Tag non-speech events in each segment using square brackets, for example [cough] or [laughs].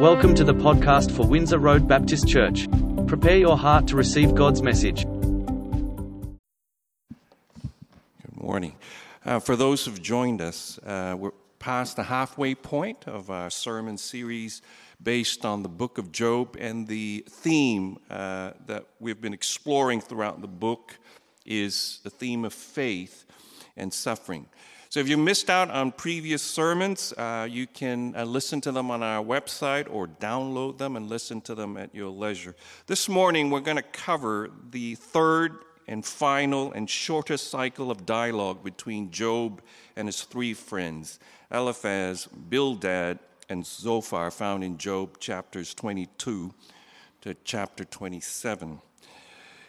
Welcome to the podcast for Windsor Road Baptist Church. Prepare your heart to receive God's message. Good morning. Uh, for those who've joined us, uh, we're past the halfway point of our sermon series based on the book of Job, and the theme uh, that we've been exploring throughout the book is the theme of faith and suffering. So, if you missed out on previous sermons, uh, you can uh, listen to them on our website or download them and listen to them at your leisure. This morning, we're going to cover the third and final and shortest cycle of dialogue between Job and his three friends, Eliphaz, Bildad, and Zophar, found in Job chapters 22 to chapter 27.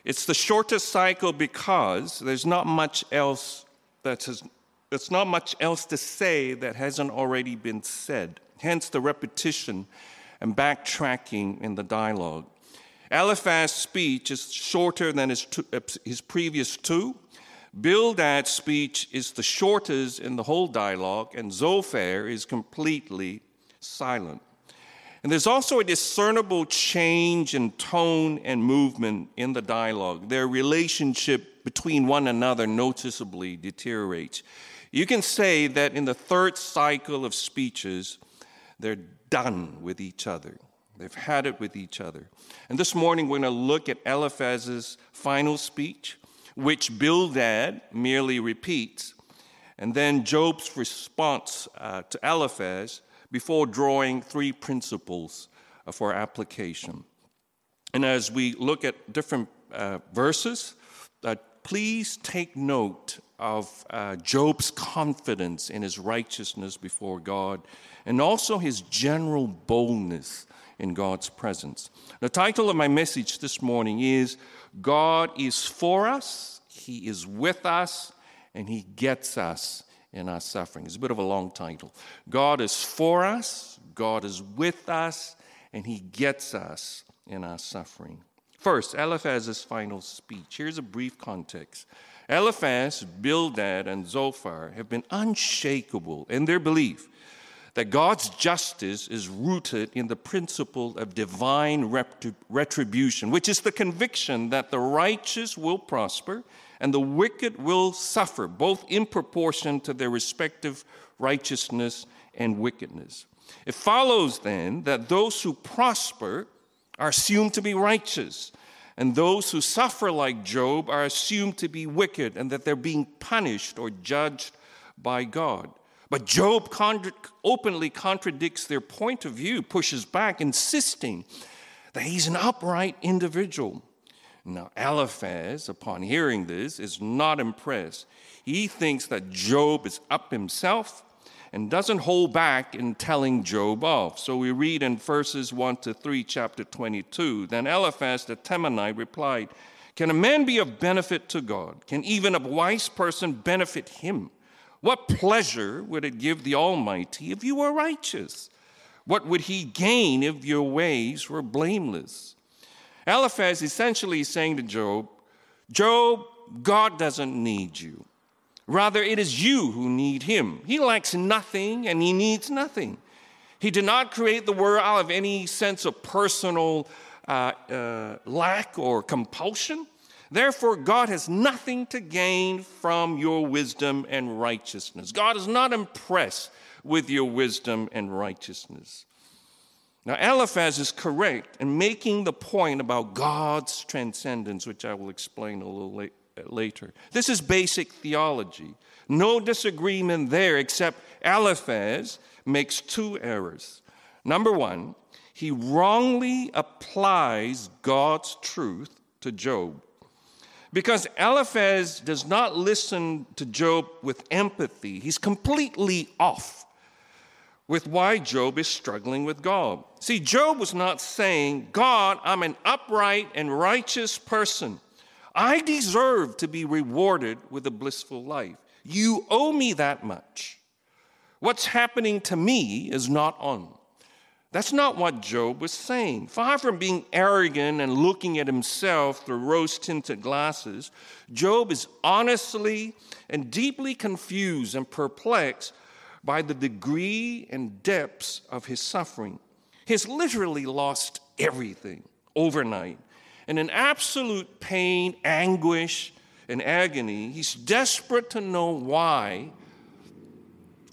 It's the shortest cycle because there's not much else that has there's not much else to say that hasn't already been said, hence the repetition and backtracking in the dialogue. Eliphaz's speech is shorter than his, two, uh, his previous two. Bildad's speech is the shortest in the whole dialogue, and Zophar is completely silent. And there's also a discernible change in tone and movement in the dialogue. Their relationship between one another noticeably deteriorates. You can say that in the third cycle of speeches, they're done with each other. They've had it with each other. And this morning, we're going to look at Eliphaz's final speech, which Bildad merely repeats, and then Job's response uh, to Eliphaz before drawing three principles uh, for application. And as we look at different uh, verses, uh, please take note of uh, Job's confidence in his righteousness before God and also his general boldness in God's presence. The title of my message this morning is God is for us, He is with us, and He gets us in our suffering. It's a bit of a long title. God is for us, God is with us, and He gets us in our suffering. First, Eliphaz's final speech. Here's a brief context. Eliphaz, Bildad, and Zophar have been unshakable in their belief that God's justice is rooted in the principle of divine retribution, which is the conviction that the righteous will prosper and the wicked will suffer, both in proportion to their respective righteousness and wickedness. It follows then that those who prosper are assumed to be righteous, and those who suffer like Job are assumed to be wicked and that they're being punished or judged by God. But Job contra- openly contradicts their point of view, pushes back, insisting that he's an upright individual. Now, Eliphaz, upon hearing this, is not impressed. He thinks that Job is up himself and doesn't hold back in telling Job off. So we read in verses 1 to 3, chapter 22. Then Eliphaz the Temanite replied, Can a man be of benefit to God? Can even a wise person benefit him? What pleasure would it give the Almighty if you were righteous? What would he gain if your ways were blameless? Eliphaz essentially is saying to Job, Job, God doesn't need you. Rather, it is you who need him. He lacks nothing and he needs nothing. He did not create the world out of any sense of personal uh, uh, lack or compulsion. Therefore, God has nothing to gain from your wisdom and righteousness. God is not impressed with your wisdom and righteousness. Now, Eliphaz is correct in making the point about God's transcendence, which I will explain a little later later. This is basic theology. No disagreement there, except Eliphaz makes two errors. Number one, he wrongly applies God's truth to Job. Because Eliphaz does not listen to Job with empathy, he's completely off with why Job is struggling with God. See, Job was not saying, God, I'm an upright and righteous person. I deserve to be rewarded with a blissful life. You owe me that much. What's happening to me is not on. That's not what Job was saying. Far from being arrogant and looking at himself through rose tinted glasses, Job is honestly and deeply confused and perplexed by the degree and depths of his suffering. He's literally lost everything overnight. And in absolute pain, anguish, and agony, he's desperate to know why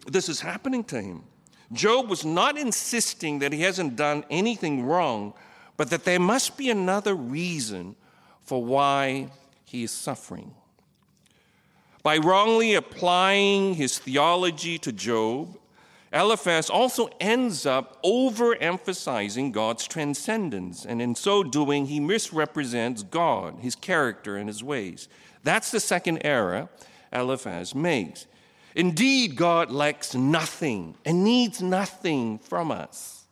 this is happening to him. Job was not insisting that he hasn't done anything wrong, but that there must be another reason for why he is suffering. By wrongly applying his theology to Job, Eliphaz also ends up overemphasizing God's transcendence, and in so doing, he misrepresents God, his character, and his ways. That's the second error Eliphaz makes. Indeed, God lacks nothing and needs nothing from us.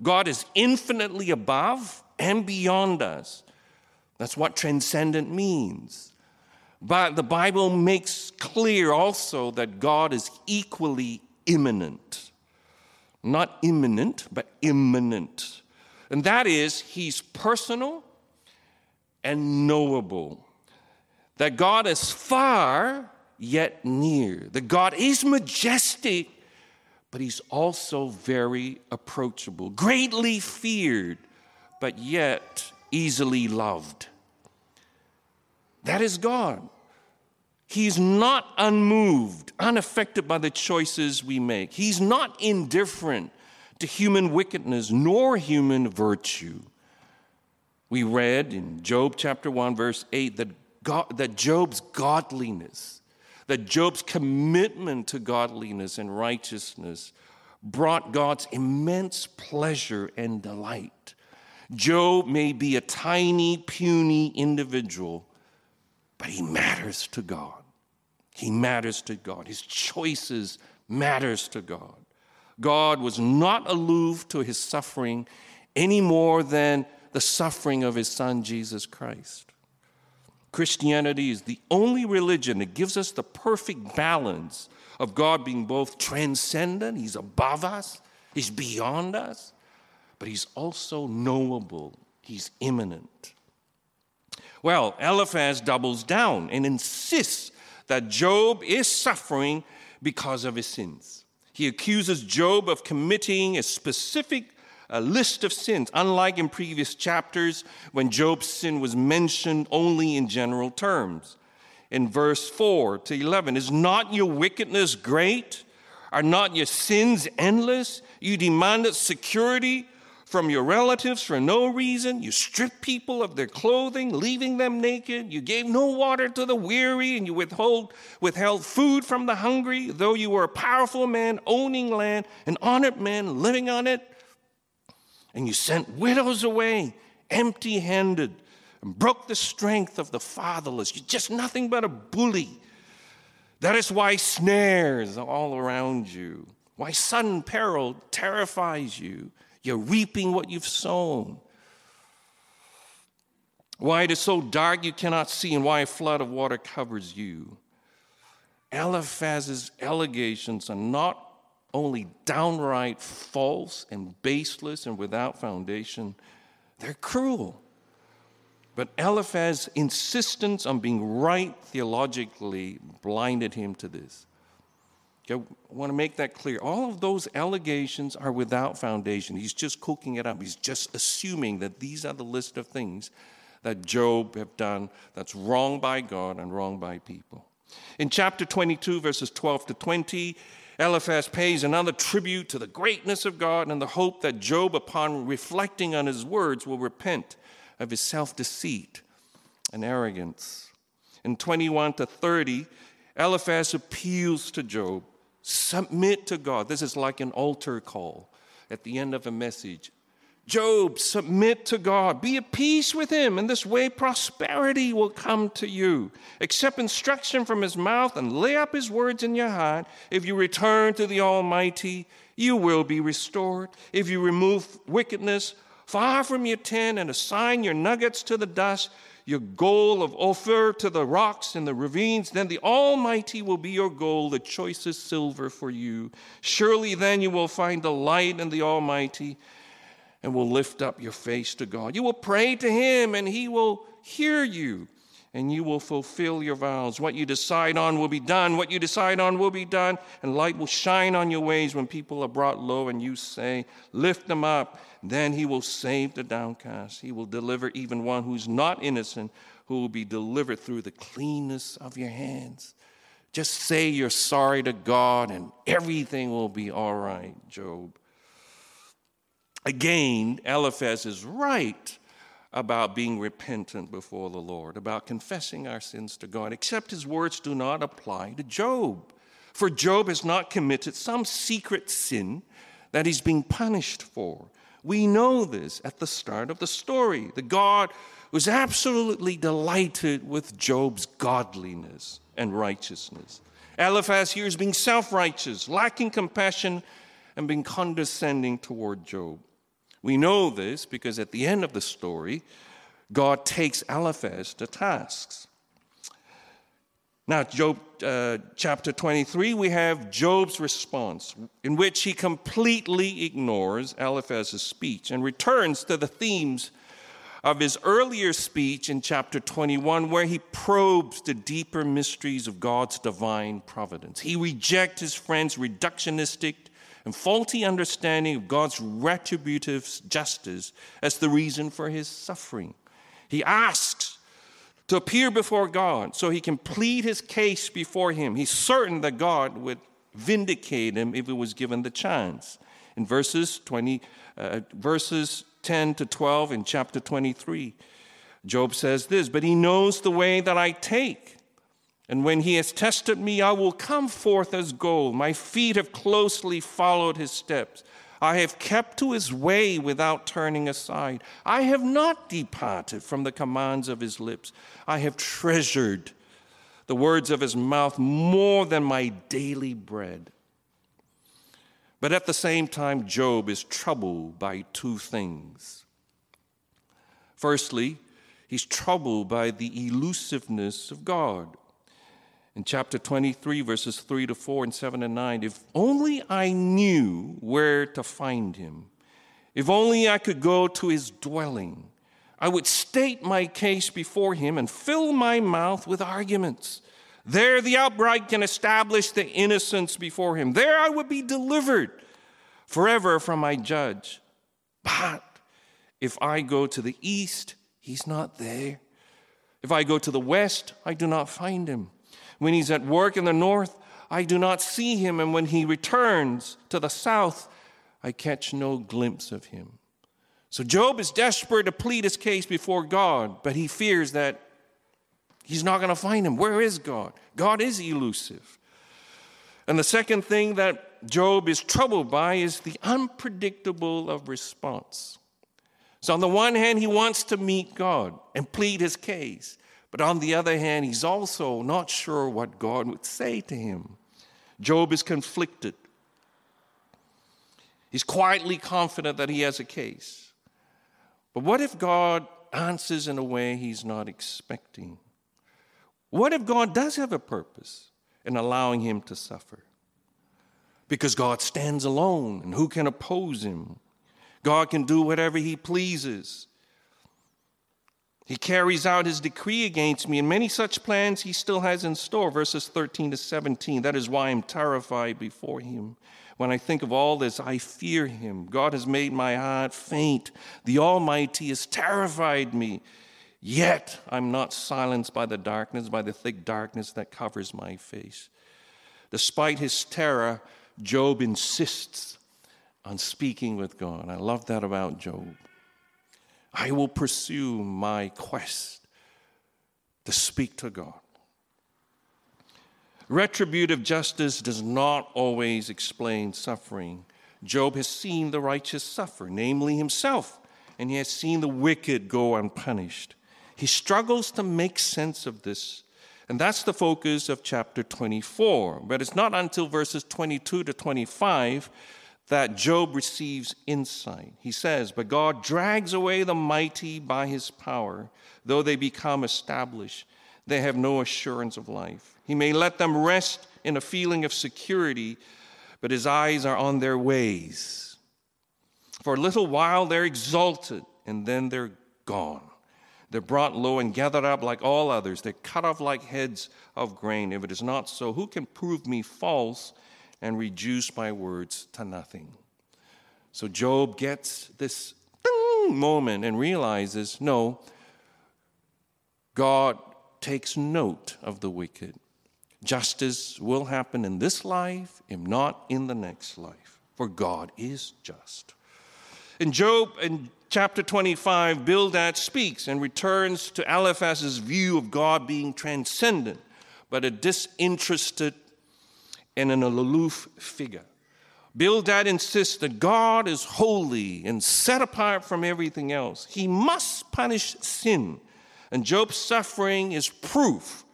God is infinitely above and beyond us. That's what transcendent means. But the Bible makes clear also that God is equally immanent. Not imminent, but immanent. And that is, He's personal and knowable. That God is far yet near. That God is majestic, but he's also very approachable, greatly feared, but yet easily loved. That is God. He's not unmoved, unaffected by the choices we make. He's not indifferent to human wickedness nor human virtue. We read in Job chapter 1, verse 8, that, God, that Job's godliness that Job's commitment to godliness and righteousness brought God's immense pleasure and delight. Job may be a tiny, puny individual, but he matters to God. He matters to God. His choices matters to God. God was not aloof to his suffering any more than the suffering of his son Jesus Christ. Christianity is the only religion that gives us the perfect balance of God being both transcendent, He's above us, He's beyond us, but He's also knowable, He's immanent. Well, Eliphaz doubles down and insists that Job is suffering because of his sins. He accuses Job of committing a specific a list of sins, unlike in previous chapters when Job's sin was mentioned only in general terms. In verse 4 to 11, is not your wickedness great? Are not your sins endless? You demanded security from your relatives for no reason. You stripped people of their clothing, leaving them naked. You gave no water to the weary, and you withhold, withheld food from the hungry, though you were a powerful man owning land, an honored man living on it and you sent widows away empty handed and broke the strength of the fatherless. You're just nothing but a bully. That is why snares are all around you, why sudden peril terrifies you. You're reaping what you've sown. Why it is so dark you cannot see, and why a flood of water covers you. Eliphaz's allegations are not only downright false and baseless and without foundation, they're cruel. But Eliphaz's insistence on being right theologically blinded him to this. I want to make that clear. All of those allegations are without foundation. He's just cooking it up. He's just assuming that these are the list of things that Job have done that's wrong by God and wrong by people. In chapter 22, verses 12 to 20, Eliphaz pays another tribute to the greatness of God and the hope that Job, upon reflecting on his words, will repent of his self deceit and arrogance. In 21 to 30, Eliphaz appeals to Job submit to God. This is like an altar call at the end of a message. Job, submit to God. Be at peace with him. In this way, prosperity will come to you. Accept instruction from his mouth and lay up his words in your heart. If you return to the Almighty, you will be restored. If you remove wickedness far from your tent and assign your nuggets to the dust, your goal of Ophir to the rocks and the ravines, then the Almighty will be your goal, the choicest silver for you. Surely then you will find delight in the Almighty and will lift up your face to God. You will pray to Him, and He will hear you. and you will fulfill your vows. What you decide on will be done. What you decide on will be done, and light will shine on your ways when people are brought low and you say, Lift them up. Then he will save the downcast. He will deliver even one who's not innocent, who will be delivered through the cleanness of your hands. Just say you're sorry to God, and everything will be all right, Job. Again, Eliphaz is right about being repentant before the Lord, about confessing our sins to God, except his words do not apply to Job. For Job has not committed some secret sin that he's being punished for. We know this at the start of the story. The God was absolutely delighted with Job's godliness and righteousness. Eliphaz here is being self righteous, lacking compassion, and being condescending toward Job. We know this because at the end of the story, God takes Eliphaz to tasks. Now, Job uh, chapter 23, we have Job's response, in which he completely ignores Eliphaz's speech and returns to the themes of his earlier speech in chapter 21, where he probes the deeper mysteries of God's divine providence. He rejects his friend's reductionistic and faulty understanding of God's retributive justice as the reason for his suffering. He asks to appear before God so he can plead his case before him. He's certain that God would vindicate him if he was given the chance. In verses 20, uh, verses 10 to 12 in chapter 23, Job says this, but he knows the way that I take. And when he has tested me, I will come forth as gold. My feet have closely followed his steps. I have kept to his way without turning aside. I have not departed from the commands of his lips. I have treasured the words of his mouth more than my daily bread. But at the same time, Job is troubled by two things. Firstly, he's troubled by the elusiveness of God in chapter 23, verses 3 to 4 and 7 and 9. If only I knew where to find him, if only I could go to his dwelling, I would state my case before him and fill my mouth with arguments. There the upright can establish the innocence before him. There I would be delivered forever from my judge. But if I go to the east, he's not there. If I go to the west, I do not find him. When he's at work in the north, I do not see him, and when he returns to the south, I catch no glimpse of him. So Job is desperate to plead his case before God, but he fears that he's not going to find him. Where is God? God is elusive. And the second thing that Job is troubled by is the unpredictable of response. So, on the one hand, he wants to meet God and plead his case. But on the other hand, he's also not sure what God would say to him. Job is conflicted. He's quietly confident that he has a case. But what if God answers in a way he's not expecting? What if God does have a purpose in allowing him to suffer? Because God stands alone, and who can oppose him? God can do whatever he pleases. He carries out his decree against me, and many such plans he still has in store. Verses 13 to 17. That is why I'm terrified before him. When I think of all this, I fear him. God has made my heart faint. The Almighty has terrified me. Yet I'm not silenced by the darkness, by the thick darkness that covers my face. Despite his terror, Job insists on speaking with God. I love that about Job. I will pursue my quest to speak to God. Retributive justice does not always explain suffering. Job has seen the righteous suffer, namely himself, and he has seen the wicked go unpunished. He struggles to make sense of this, and that's the focus of chapter 24. But it's not until verses 22 to 25 that Job receives insight. He says, But God drags away the mighty by his power. Though they become established, they have no assurance of life. He may let them rest in a feeling of security, but his eyes are on their ways. For a little while they're exalted, and then they're gone. They're brought low and gathered up like all others. They're cut off like heads of grain. If it is not so, who can prove me false and reduce my words to nothing? So Job gets this moment and realizes no, God takes note of the wicked. Justice will happen in this life, if not in the next life, for God is just. In Job, in chapter 25, Bildad speaks and returns to Eliphaz's view of God being transcendent, but a disinterested and an aloof figure. Bildad insists that God is holy and set apart from everything else. He must punish sin, and Job's suffering is proof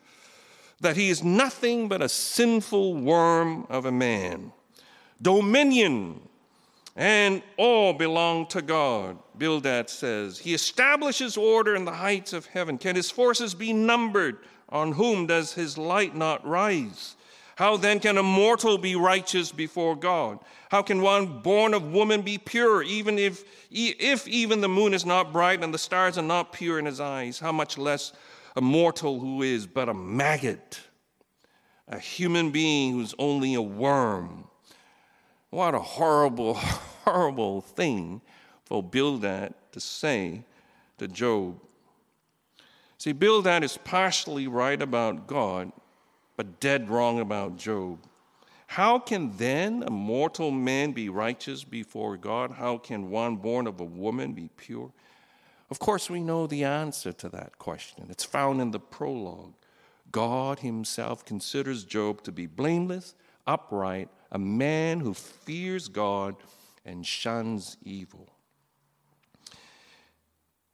that he is nothing but a sinful worm of a man. Dominion and all belong to God, Bildad says. He establishes order in the heights of heaven. Can his forces be numbered? On whom does his light not rise? How then can a mortal be righteous before God? How can one born of woman be pure, even if, if even the moon is not bright and the stars are not pure in his eyes? How much less a mortal who is but a maggot, a human being who's only a worm. What a horrible, [laughs] horrible thing for Bildad to say to Job. See, Bildad is partially right about God, but dead wrong about Job. How can then a mortal man be righteous before God? How can one born of a woman be pure? Of course, we know the answer to that question. It's found in the prologue. God Himself considers Job to be blameless, upright, a man who fears God and shuns evil.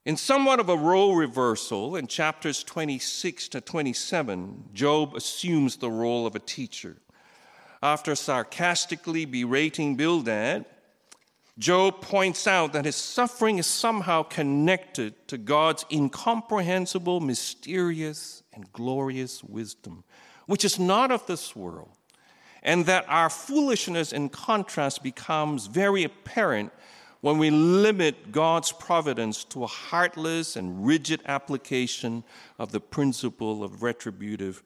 In somewhat of a role reversal, in chapters 26 to 27, Job assumes the role of a teacher. After sarcastically berating Bildad, Job points out that his suffering is somehow connected to God's incomprehensible, mysterious, and glorious wisdom, which is not of this world, and that our foolishness, in contrast, becomes very apparent when we limit God's providence to a heartless and rigid application of the principle of retributive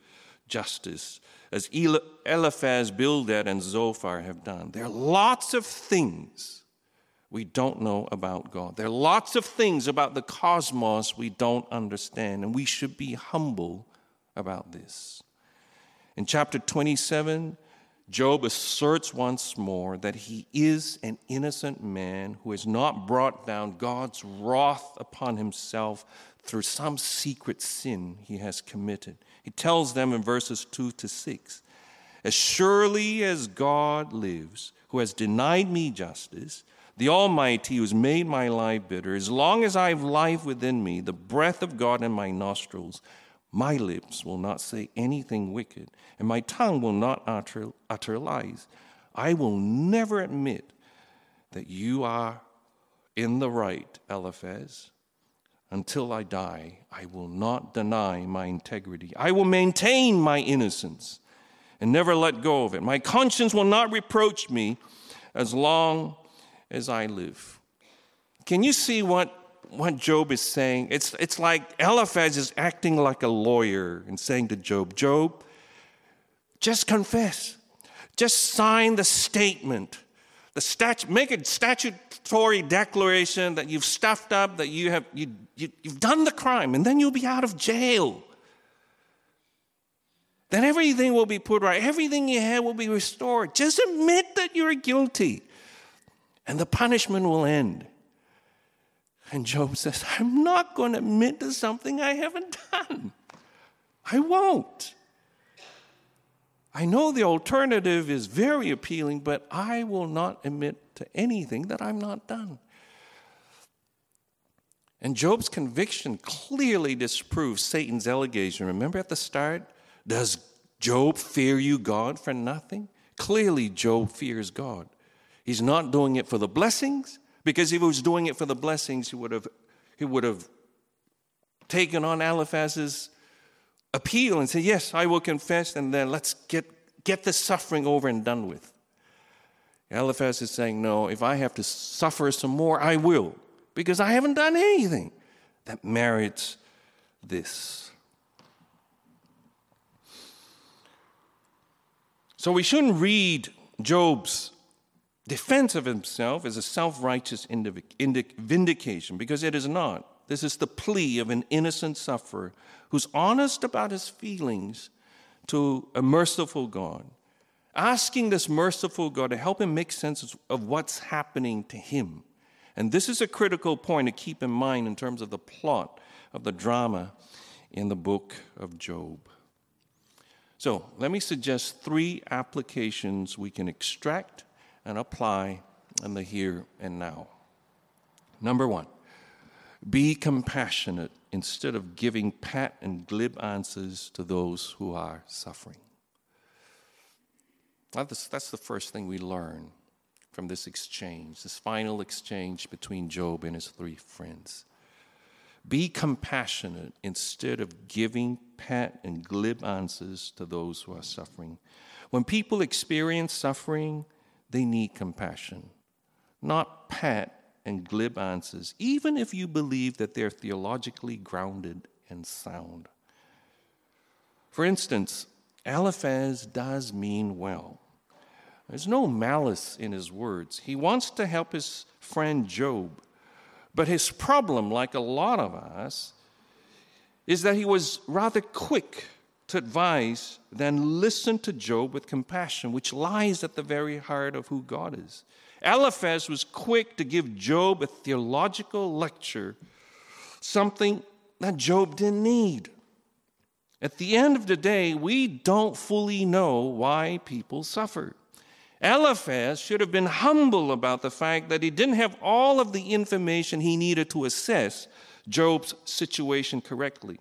justice, as Eliphaz, Bildad, and Zophar have done. There are lots of things we don't know about God. There are lots of things about the cosmos we don't understand, and we should be humble about this. In chapter 27, Job asserts once more that he is an innocent man who has not brought down God's wrath upon himself through some secret sin he has committed. He tells them in verses 2 to 6 As surely as God lives, who has denied me justice, the Almighty who has made my life bitter, as long as I have life within me, the breath of God in my nostrils, my lips will not say anything wicked, and my tongue will not utter, utter lies. I will never admit that you are in the right, Eliphaz. Until I die, I will not deny my integrity. I will maintain my innocence and never let go of it. My conscience will not reproach me as long as I live. Can you see what, what Job is saying? It's, it's like Eliphaz is acting like a lawyer and saying to Job, Job, just confess. Just sign the statement. The stat- make a statutory declaration that you've stuffed up, that you have you, you, you've done the crime, and then you'll be out of jail. Then everything will be put right. Everything you had will be restored. Just admit that you're guilty and the punishment will end. And Job says, I'm not going to admit to something I haven't done. I won't. I know the alternative is very appealing, but I will not admit to anything that I've not done. And Job's conviction clearly disproves Satan's allegation. Remember at the start? Does Job fear you, God, for nothing? Clearly, Job fears God. He's not doing it for the blessings, because if he was doing it for the blessings, he would have, he would have taken on Eliphaz's appeal and said, Yes, I will confess, and then let's get, get this suffering over and done with. Eliphaz is saying, No, if I have to suffer some more, I will, because I haven't done anything that merits this. So we shouldn't read Job's defense of himself is a self righteous vindication because it is not. This is the plea of an innocent sufferer who's honest about his feelings to a merciful God, asking this merciful God to help him make sense of what's happening to him. And this is a critical point to keep in mind in terms of the plot of the drama in the book of Job. So, let me suggest three applications we can extract and apply in the here and now. Number one, be compassionate instead of giving pat and glib answers to those who are suffering. That's, the first thing we learn from this exchange, this final exchange between Job and his three friends. Be compassionate instead of giving pat and glib answers to those who are suffering. When people experience suffering, they need compassion, not pat and glib answers, even if you believe that they're theologically grounded and sound. For instance, Eliphaz does mean well. There's no malice in his words. He wants to help his friend Job. But his problem, like a lot of us, is that he was rather quick to advise then listen to Job with compassion, which lies at the very heart of who God is. Eliphaz was quick to give Job a theological lecture, something that Job didn't need. At the end of the day, we don't fully know why people suffer. Eliphaz should have been humble about the fact that he didn't have all of the information he needed to assess Job's situation correctly.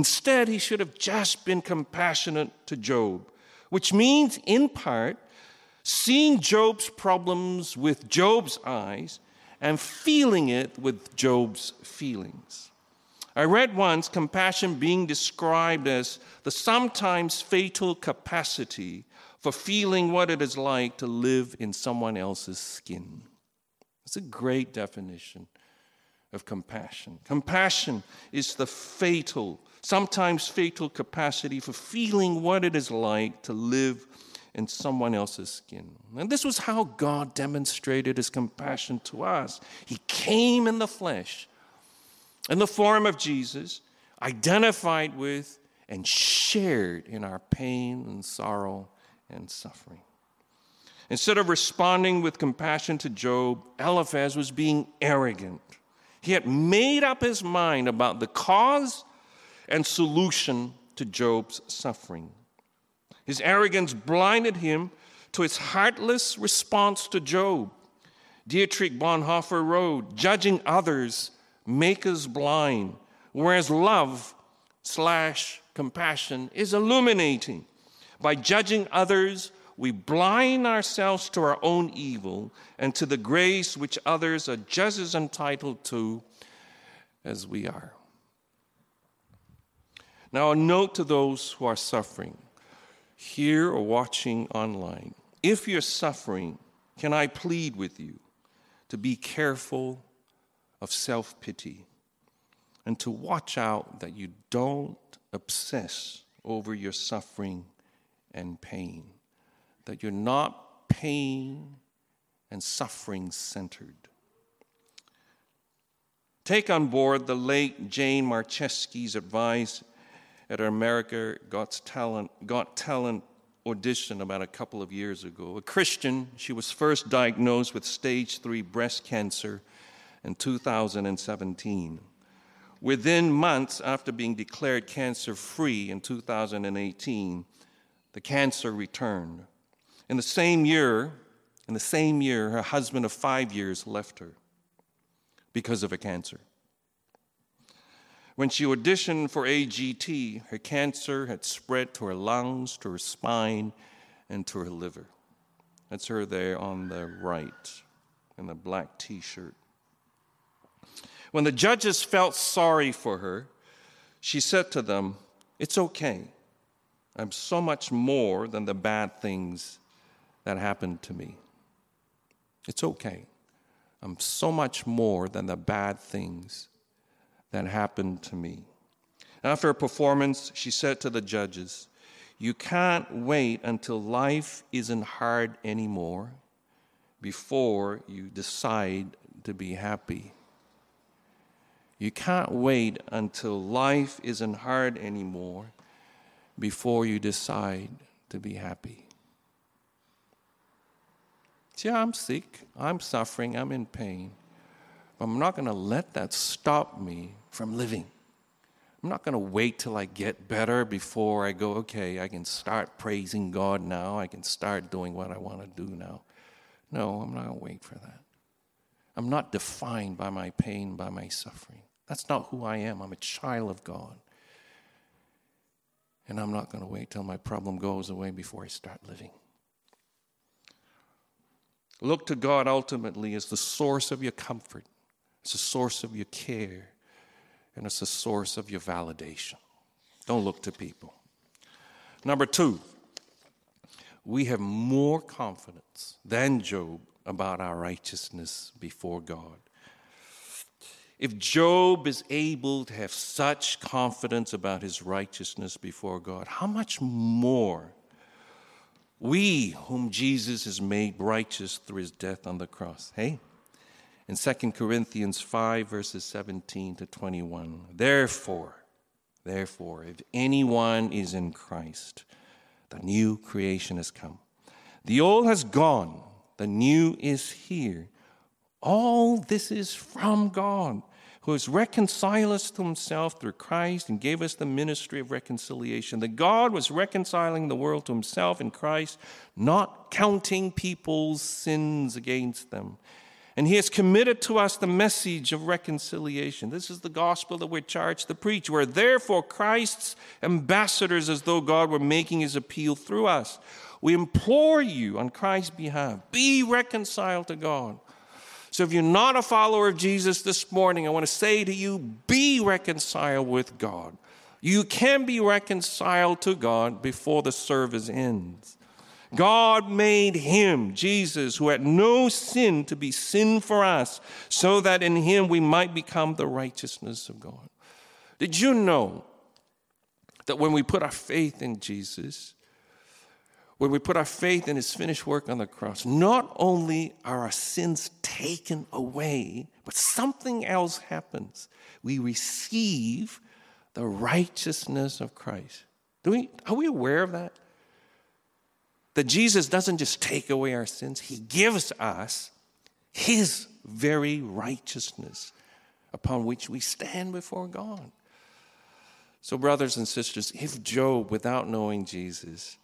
Instead, he should have just been compassionate to Job, which means, in part, seeing Job's problems with Job's eyes and feeling it with Job's feelings. I read once compassion being described as the sometimes fatal capacity for feeling what it is like to live in someone else's skin. It's a great definition of compassion. Compassion is the fatal, sometimes fatal capacity for feeling what it is like to live in someone else's skin. And this was how God demonstrated his compassion to us. He came in the flesh, in the form of Jesus, identified with and shared in our pain and sorrow and suffering. Instead of responding with compassion to Job, Eliphaz was being arrogant. He had made up his mind about the cause and solution to Job's suffering. His arrogance blinded him to his heartless response to Job. Dietrich Bonhoeffer wrote, Judging others make us blind, whereas love slash compassion is illuminating. By judging others, we blind ourselves to our own evil and to the grace which others are just as entitled to as we are. Now, a note to those who are suffering, here or watching online. If you're suffering, can I plead with you to be careful of self pity and to watch out that you don't obsess over your suffering and pain, that you're not pain and suffering centered. Take on board the late Jane Marczewski's advice at her America Got Talent, Got Talent audition about a couple of years ago. A Christian, she was first diagnosed with stage three breast cancer in 2017. Within months after being declared cancer free in 2018, the cancer returned. In the same year, in the same year, her husband of five years left her because of a cancer. When she auditioned for AGT, her cancer had spread to her lungs, to her spine, and to her liver. That's her there on the right in the black t shirt. When the judges felt sorry for her, she said to them, It's okay. I'm so much more than the bad things that happened to me. It's okay. I'm so much more than the bad things that happened to me. After a performance, she said to the judges, You can't wait until life isn't hard anymore before you decide to be happy. You can't wait until life isn't hard anymore before you decide to be happy. Yeah, I'm sick, I'm suffering, I'm in pain, but I'm not going to let that stop me from living. I'm not going to wait till I get better before I go, okay, I can start praising God now. I can start doing what I want to do now. No, I'm not going to wait for that. I'm not defined by my pain, by my suffering. That's not who I am. I'm a child of God. And I'm not going to wait till my problem goes away before I start living. Look to God ultimately as the source of your comfort, as the source of your care, and as the source of your validation. Don't look to people. Number two, we have more confidence than Job about our righteousness before God. If Job is able to have such confidence about his righteousness before God, how much more we, whom Jesus has made righteous through his death on the cross. Hey? In 2 Corinthians 5, verses 17 to 21. Therefore, therefore, if anyone is in Christ, the new creation has come. The old has gone, the new is here. All this is from God who has reconciled us to himself through Christ and gave us the ministry of reconciliation. That God was reconciling the world to himself in Christ, not counting people's sins against them. And he has committed to us the message of reconciliation. This is the gospel that we're charged to preach. We're therefore Christ's ambassadors as though God were making his appeal through us. We implore you on Christ's behalf be reconciled to God. So if you're not a follower of Jesus this morning, I want to say to you be reconciled with God. You can be reconciled to God before the service ends. God made him, Jesus, who had no sin, to be sin for us, so that in him we might become the righteousness of God. Did you know that when we put our faith in Jesus, when we put our faith in his finished work on the cross, not only are our sins taken away, but something else happens. We receive the righteousness of Christ. Do we, are we aware of that? That Jesus doesn't just take away our sins, he gives us his very righteousness upon which we stand before God. So, brothers and sisters, if Job, without knowing Jesus,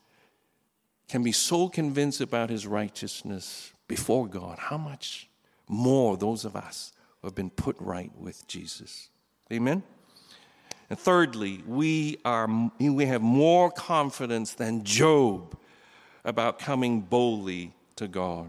can be so convinced about his righteousness before God, how much more those of us who have been put right with Jesus? Amen? And thirdly, we, are, we have more confidence than Job about coming boldly to God.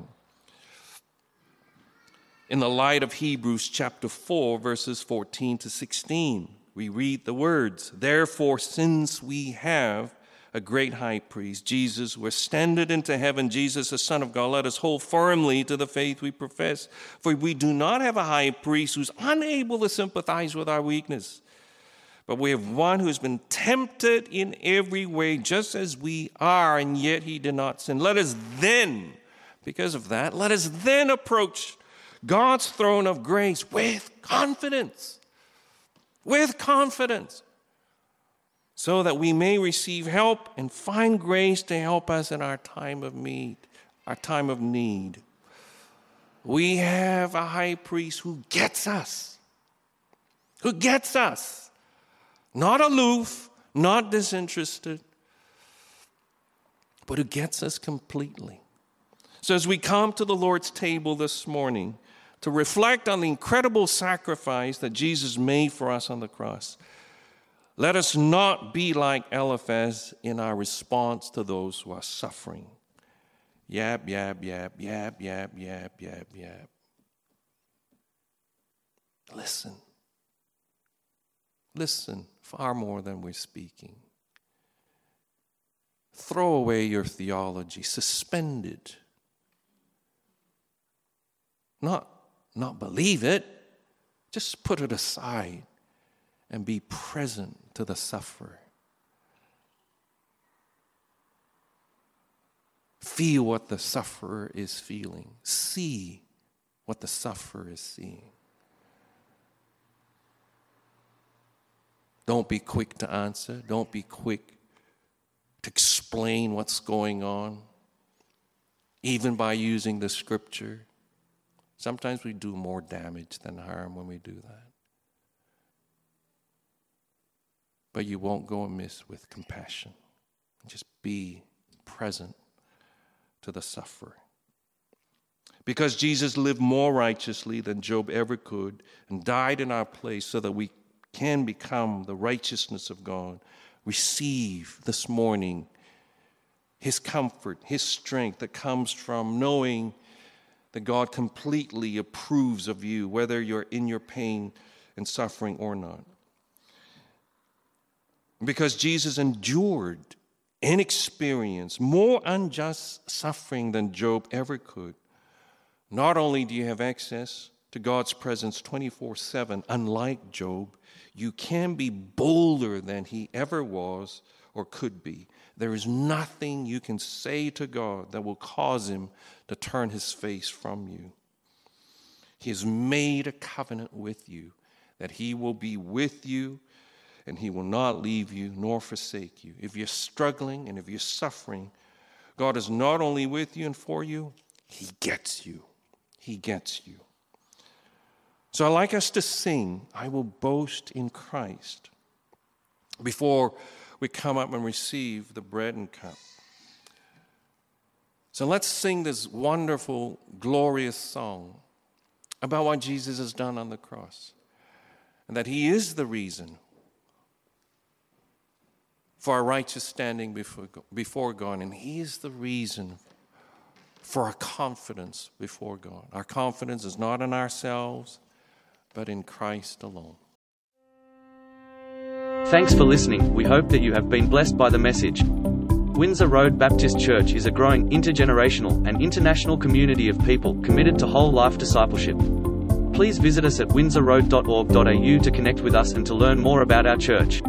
In the light of Hebrews chapter 4, verses 14 to 16, we read the words Therefore, since we have a great high priest, Jesus, who ascended into heaven, Jesus, the Son of God, let us hold firmly to the faith we profess. For we do not have a high priest who's unable to sympathize with our weakness, but we have one who has been tempted in every way, just as we are, and yet he did not sin. Let us then, because of that, let us then approach God's throne of grace with confidence. With confidence so that we may receive help and find grace to help us in our time of need, our time of need. We have a high priest who gets us, who gets us, not aloof, not disinterested, but who gets us completely. So, as we come to the Lord's table this morning to reflect on the incredible sacrifice that Jesus made for us on the cross, let us not be like Eliphaz in our response to those who are suffering. Yap, yap, yap, yap, yap, yap, yap, yap. Listen. Listen far more than we're speaking. Throw away your theology, suspend it. Not, not believe it, just put it aside and be present to the sufferer. Feel what the sufferer is feeling. See what the sufferer is seeing. Don't be quick to answer. Don't be quick to explain what's going on, even by using the scripture. Sometimes we do more damage than harm when we do that. But you won't go amiss with compassion. Just be present to the sufferer. Because Jesus lived more righteously than Job ever could and died in our place so that we can become the righteousness of God, receive this morning His comfort, His strength that comes from knowing that God completely approves of you, whether you're in your pain and suffering or not. Because Jesus endured and experienced more unjust suffering than Job ever could, not only do you have access to God's presence 24 7, unlike Job, you can be bolder than he ever was or could be. There is nothing you can say to God that will cause him to turn his face from you. He has made a covenant with you that he will be with you and he will not leave you nor forsake you. If you're struggling and if you're suffering, God is not only with you and for you, he gets you. He gets you. So I like us to sing, I will boast in Christ, before we come up and receive the bread and cup. So let's sing this wonderful, glorious song about what Jesus has done on the cross and that He is the reason for our righteous standing before God, and He is the reason for our confidence before God. Our confidence is not in ourselves but in Christ alone. Thanks for listening. We hope that you have been blessed by the message. Windsor Road Baptist Church is a growing intergenerational and international community of people committed to whole life discipleship. Please visit us at windsorroad.org.au to connect with us and to learn more about our church.